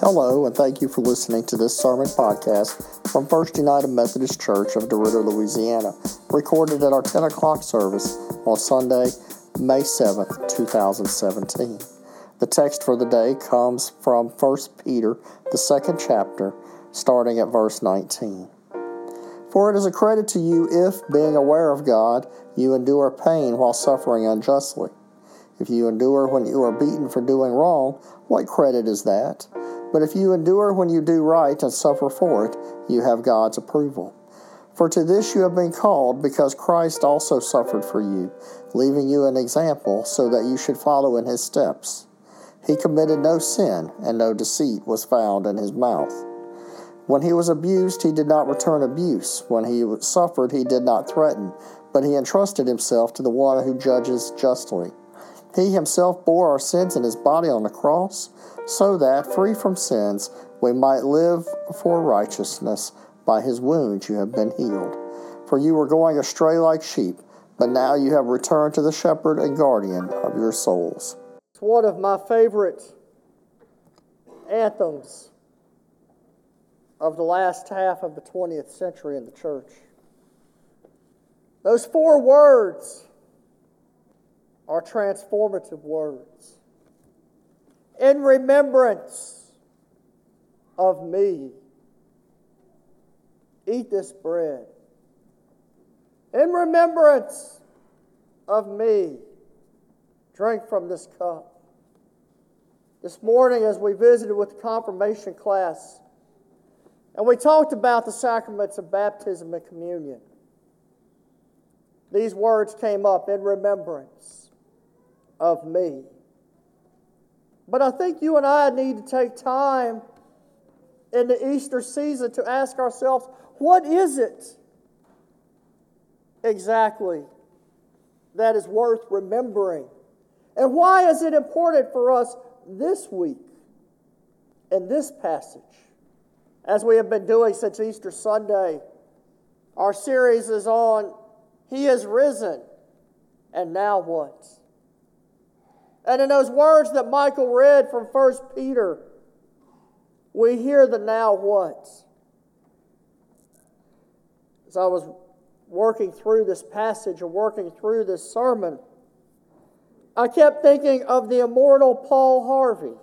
Hello, and thank you for listening to this sermon podcast from First United Methodist Church of DeRidder, Louisiana, recorded at our 10 o'clock service on Sunday, May 7th, 2017. The text for the day comes from 1 Peter, the second chapter, starting at verse 19. For it is a credit to you if, being aware of God, you endure pain while suffering unjustly. If you endure when you are beaten for doing wrong, what credit is that? But if you endure when you do right and suffer for it, you have God's approval. For to this you have been called, because Christ also suffered for you, leaving you an example so that you should follow in his steps. He committed no sin, and no deceit was found in his mouth. When he was abused, he did not return abuse. When he suffered, he did not threaten, but he entrusted himself to the one who judges justly. He himself bore our sins in his body on the cross, so that, free from sins, we might live for righteousness. By his wounds you have been healed. For you were going astray like sheep, but now you have returned to the shepherd and guardian of your souls. It's one of my favorite anthems of the last half of the 20th century in the church. Those four words are transformative words. In remembrance of me, eat this bread. In remembrance of me, drink from this cup. This morning, as we visited with the confirmation class, and we talked about the sacraments of baptism and communion, these words came up in remembrance of me. But I think you and I need to take time in the Easter season to ask ourselves what is it exactly that is worth remembering? And why is it important for us this week in this passage? As we have been doing since Easter Sunday, our series is on He is risen, and now what? And in those words that Michael read from 1 Peter, we hear the now what. As I was working through this passage or working through this sermon, I kept thinking of the immortal Paul Harvey,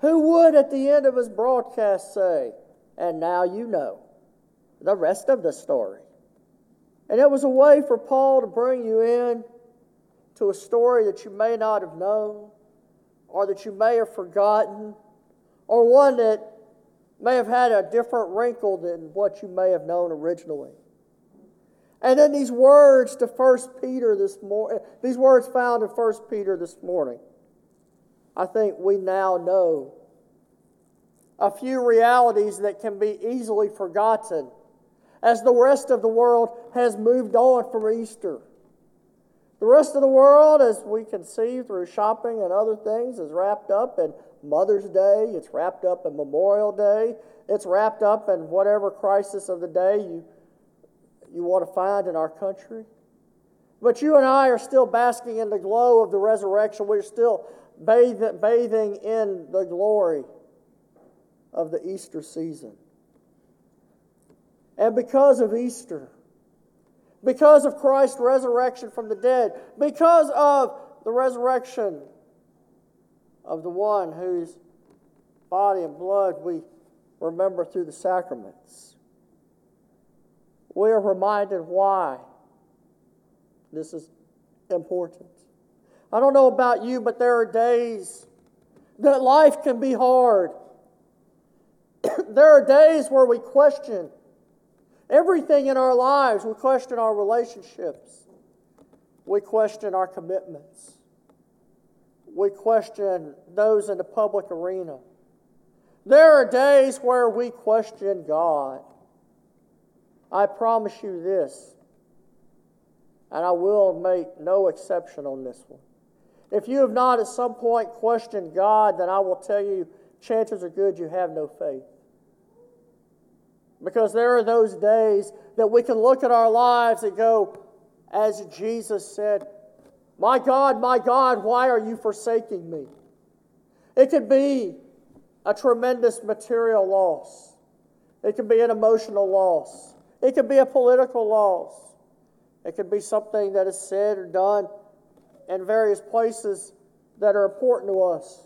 who would at the end of his broadcast say, And now you know the rest of the story. And it was a way for Paul to bring you in to a story that you may not have known, or that you may have forgotten, or one that may have had a different wrinkle than what you may have known originally. And then these words to First Peter this morning, these words found in First Peter this morning. I think we now know a few realities that can be easily forgotten as the rest of the world has moved on from Easter. The rest of the world, as we can see through shopping and other things, is wrapped up in Mother's Day, it's wrapped up in Memorial Day, it's wrapped up in whatever crisis of the day you, you want to find in our country. But you and I are still basking in the glow of the resurrection. We're still bathing, bathing in the glory of the Easter season. And because of Easter, because of Christ's resurrection from the dead, because of the resurrection of the one whose body and blood we remember through the sacraments. We are reminded why this is important. I don't know about you, but there are days that life can be hard. there are days where we question Everything in our lives, we question our relationships. We question our commitments. We question those in the public arena. There are days where we question God. I promise you this, and I will make no exception on this one. If you have not at some point questioned God, then I will tell you chances are good you have no faith. Because there are those days that we can look at our lives and go, as Jesus said, My God, my God, why are you forsaking me? It could be a tremendous material loss. It could be an emotional loss. It could be a political loss. It could be something that is said or done in various places that are important to us.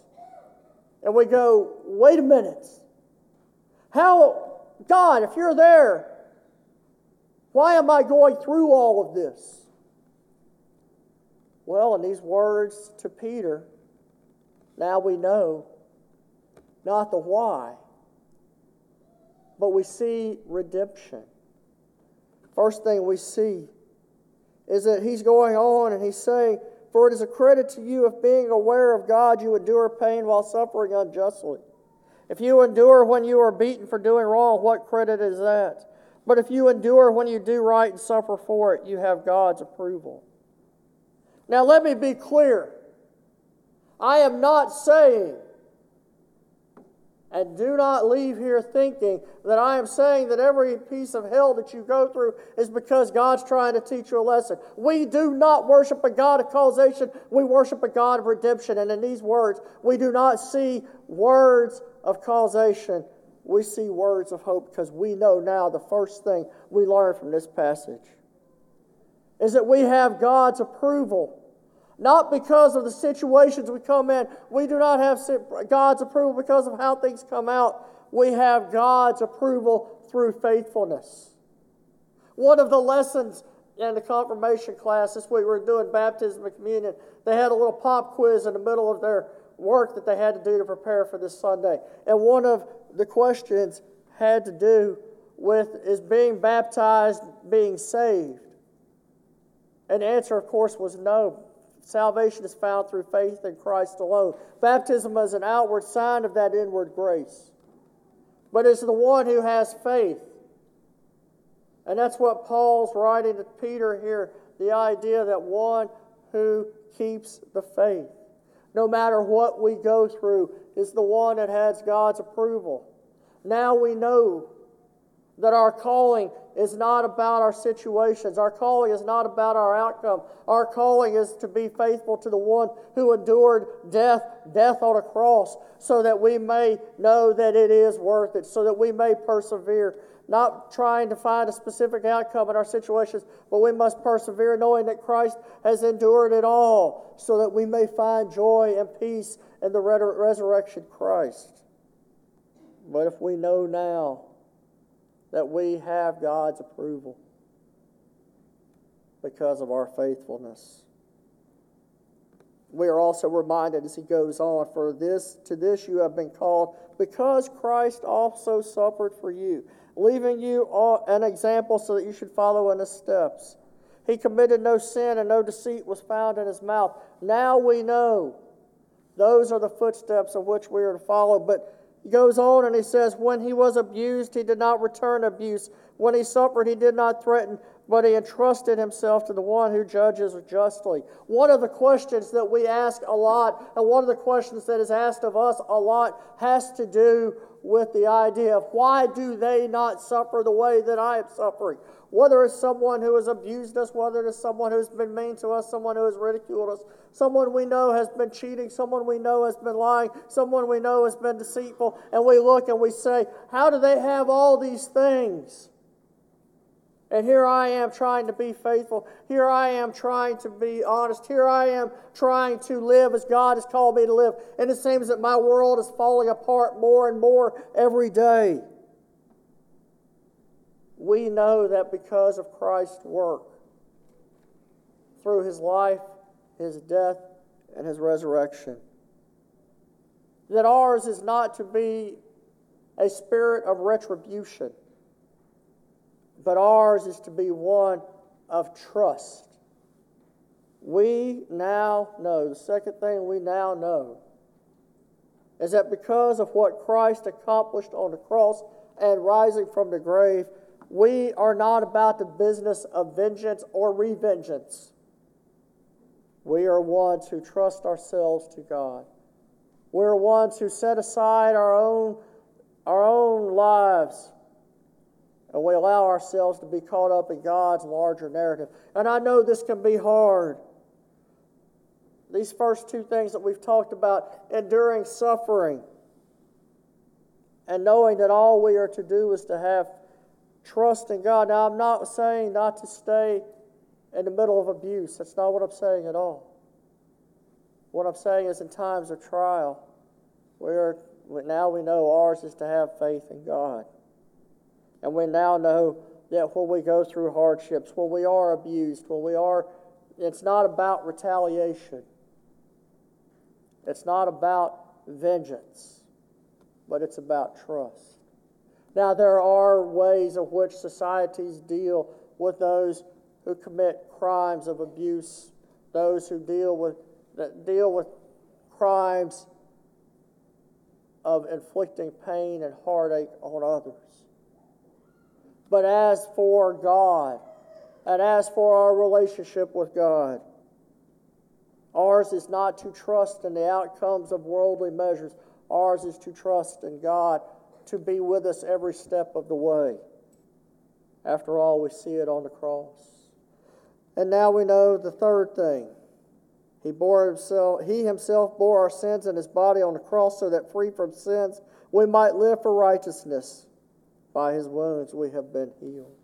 And we go, wait a minute. How, God, if you're there, why am I going through all of this? Well, in these words to Peter, now we know not the why, but we see redemption. First thing we see is that he's going on and he's saying, For it is a credit to you if being aware of God you endure pain while suffering unjustly. If you endure when you are beaten for doing wrong, what credit is that? But if you endure when you do right and suffer for it, you have God's approval. Now, let me be clear. I am not saying and do not leave here thinking that I am saying that every piece of hell that you go through is because God's trying to teach you a lesson. We do not worship a God of causation, we worship a God of redemption. And in these words, we do not see words of causation, we see words of hope because we know now the first thing we learn from this passage is that we have God's approval not because of the situations we come in. We do not have God's approval because of how things come out. We have God's approval through faithfulness. One of the lessons in the confirmation class this week, we were doing baptism and communion. They had a little pop quiz in the middle of their work that they had to do to prepare for this Sunday. And one of the questions had to do with is being baptized being saved? And the answer, of course, was no. Salvation is found through faith in Christ alone. Baptism is an outward sign of that inward grace. But it's the one who has faith. And that's what Paul's writing to Peter here the idea that one who keeps the faith, no matter what we go through, is the one that has God's approval. Now we know that our calling is not about our situations. Our calling is not about our outcome. Our calling is to be faithful to the one who endured death, death on a cross, so that we may know that it is worth it, so that we may persevere. Not trying to find a specific outcome in our situations, but we must persevere knowing that Christ has endured it all, so that we may find joy and peace in the resurrection Christ. But if we know now, that we have God's approval because of our faithfulness. We are also reminded as he goes on, for this to this you have been called, because Christ also suffered for you, leaving you an example so that you should follow in his steps. He committed no sin, and no deceit was found in his mouth. Now we know those are the footsteps of which we are to follow. But he goes on and he says, When he was abused, he did not return abuse. When he suffered, he did not threaten, but he entrusted himself to the one who judges justly. One of the questions that we ask a lot, and one of the questions that is asked of us a lot, has to do with the idea of why do they not suffer the way that I am suffering? Whether it's someone who has abused us, whether it's someone who's been mean to us, someone who has ridiculed us, someone we know has been cheating, someone we know has been lying, someone we know has been deceitful, and we look and we say, How do they have all these things? And here I am trying to be faithful. Here I am trying to be honest. Here I am trying to live as God has called me to live. And it seems that my world is falling apart more and more every day. We know that because of Christ's work, through his life, his death, and his resurrection, that ours is not to be a spirit of retribution but ours is to be one of trust. We now know, the second thing we now know is that because of what Christ accomplished on the cross and rising from the grave, we are not about the business of vengeance or revengeance. We are ones who trust ourselves to God. We're ones who set aside our own, our own lives and we allow ourselves to be caught up in God's larger narrative. And I know this can be hard. These first two things that we've talked about enduring suffering and knowing that all we are to do is to have trust in God. Now, I'm not saying not to stay in the middle of abuse. That's not what I'm saying at all. What I'm saying is, in times of trial, we are, now we know ours is to have faith in God. And we now know that when we go through hardships, when we are abused, when we are, it's not about retaliation. It's not about vengeance, but it's about trust. Now, there are ways in which societies deal with those who commit crimes of abuse, those who deal with that deal with crimes of inflicting pain and heartache on others. But as for God, and as for our relationship with God, ours is not to trust in the outcomes of worldly measures. Ours is to trust in God to be with us every step of the way. After all, we see it on the cross. And now we know the third thing. He bore himself, he himself bore our sins in his body on the cross so that free from sins we might live for righteousness. By his wounds we have been healed.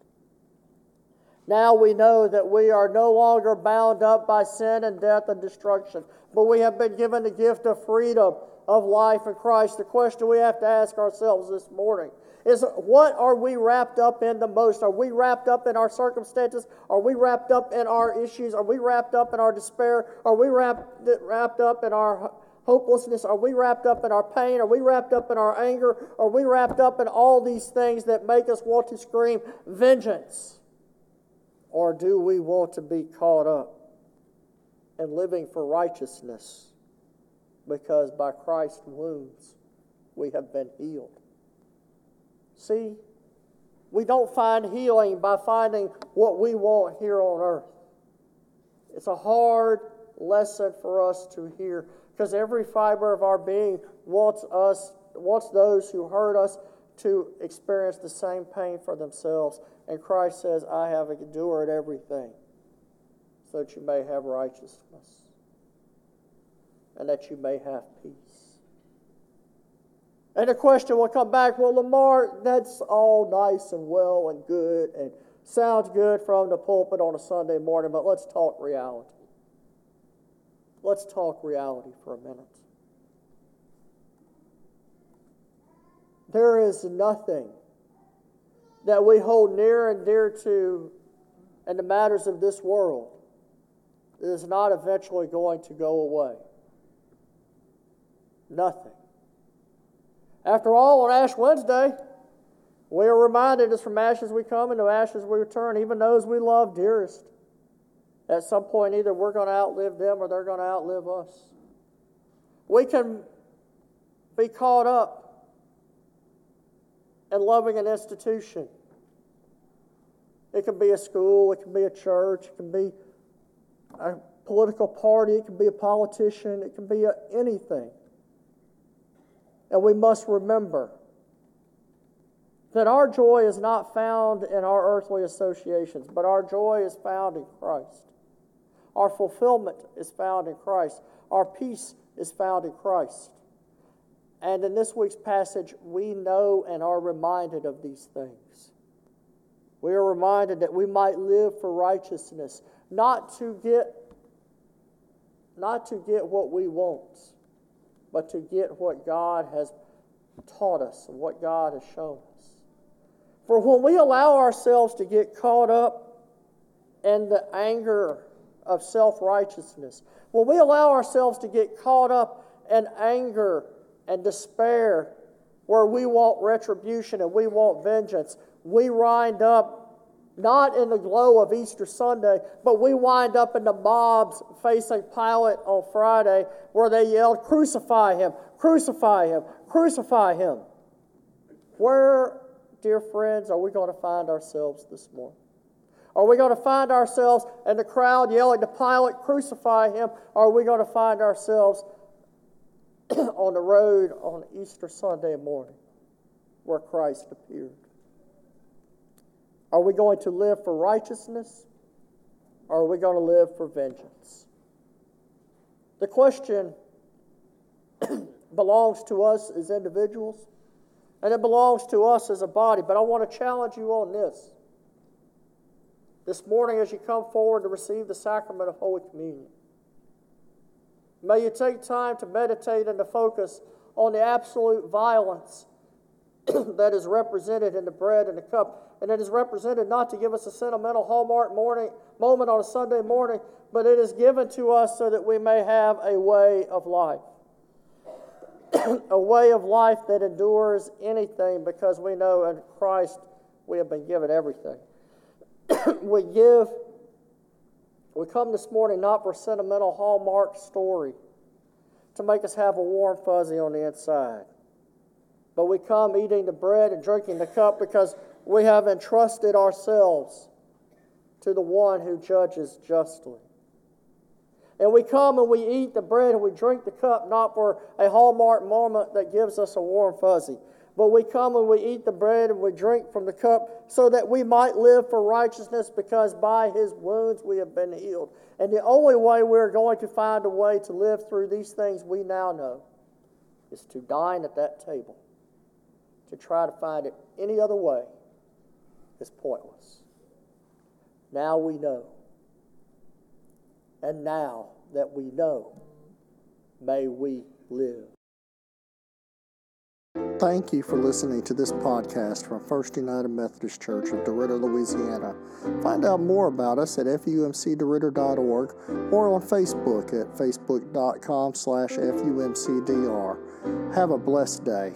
Now we know that we are no longer bound up by sin and death and destruction, but we have been given the gift of freedom of life in Christ. The question we have to ask ourselves this morning is what are we wrapped up in the most? Are we wrapped up in our circumstances? Are we wrapped up in our issues? Are we wrapped up in our despair? Are we wrapped, wrapped up in our hopelessness? Are we wrapped up in our pain? Are we wrapped up in our anger? Are we wrapped up in all these things that make us want to scream vengeance? Or do we want to be caught up in living for righteousness because by Christ's wounds we have been healed? See, we don't find healing by finding what we want here on earth. It's a hard lesson for us to hear because every fiber of our being wants us, wants those who hurt us to experience the same pain for themselves. And Christ says, I have endured everything so that you may have righteousness and that you may have peace. And the question will come back well, Lamar, that's all nice and well and good and sounds good from the pulpit on a Sunday morning, but let's talk reality. Let's talk reality for a minute. There is nothing that we hold near and dear to in the matters of this world that is not eventually going to go away. Nothing. After all, on Ash Wednesday, we are reminded as from ashes we come and to ashes we return, even those we love dearest. At some point, either we're going to outlive them or they're going to outlive us. We can be caught up in loving an institution. It can be a school, it can be a church, it can be a political party, it can be a politician, it can be a, anything. And we must remember that our joy is not found in our earthly associations, but our joy is found in Christ. Our fulfillment is found in Christ. Our peace is found in Christ. And in this week's passage, we know and are reminded of these things. We are reminded that we might live for righteousness, not to get not to get what we want, but to get what God has taught us and what God has shown us. For when we allow ourselves to get caught up in the anger of self righteousness, when we allow ourselves to get caught up in anger and despair, where we want retribution and we want vengeance, we wind up not in the glow of Easter Sunday, but we wind up in the mobs facing Pilate on Friday where they yelled, Crucify him, crucify him, crucify him. Where, dear friends, are we going to find ourselves this morning? Are we going to find ourselves in the crowd yelling to Pilate, crucify him? Or are we going to find ourselves on the road on Easter Sunday morning where Christ appeared? Are we going to live for righteousness? Or are we going to live for vengeance? The question belongs to us as individuals, and it belongs to us as a body. But I want to challenge you on this. This morning, as you come forward to receive the sacrament of Holy Communion, may you take time to meditate and to focus on the absolute violence that is represented in the bread and the cup. And it is represented not to give us a sentimental hallmark morning, moment on a Sunday morning, but it is given to us so that we may have a way of life. a way of life that endures anything because we know in Christ we have been given everything. we give, we come this morning not for a sentimental hallmark story to make us have a warm fuzzy on the inside, but we come eating the bread and drinking the cup because we have entrusted ourselves to the one who judges justly. And we come and we eat the bread and we drink the cup not for a hallmark moment that gives us a warm fuzzy, but we come and we eat the bread and we drink from the cup so that we might live for righteousness because by his wounds we have been healed. And the only way we're going to find a way to live through these things we now know is to dine at that table. To try to find it any other way is pointless. Now we know and now that we know, may we live. Thank you for listening to this podcast from First United Methodist Church of DeRidder, Louisiana. Find out more about us at fumcderidder.org or on Facebook at facebook.com slash fumcdr. Have a blessed day.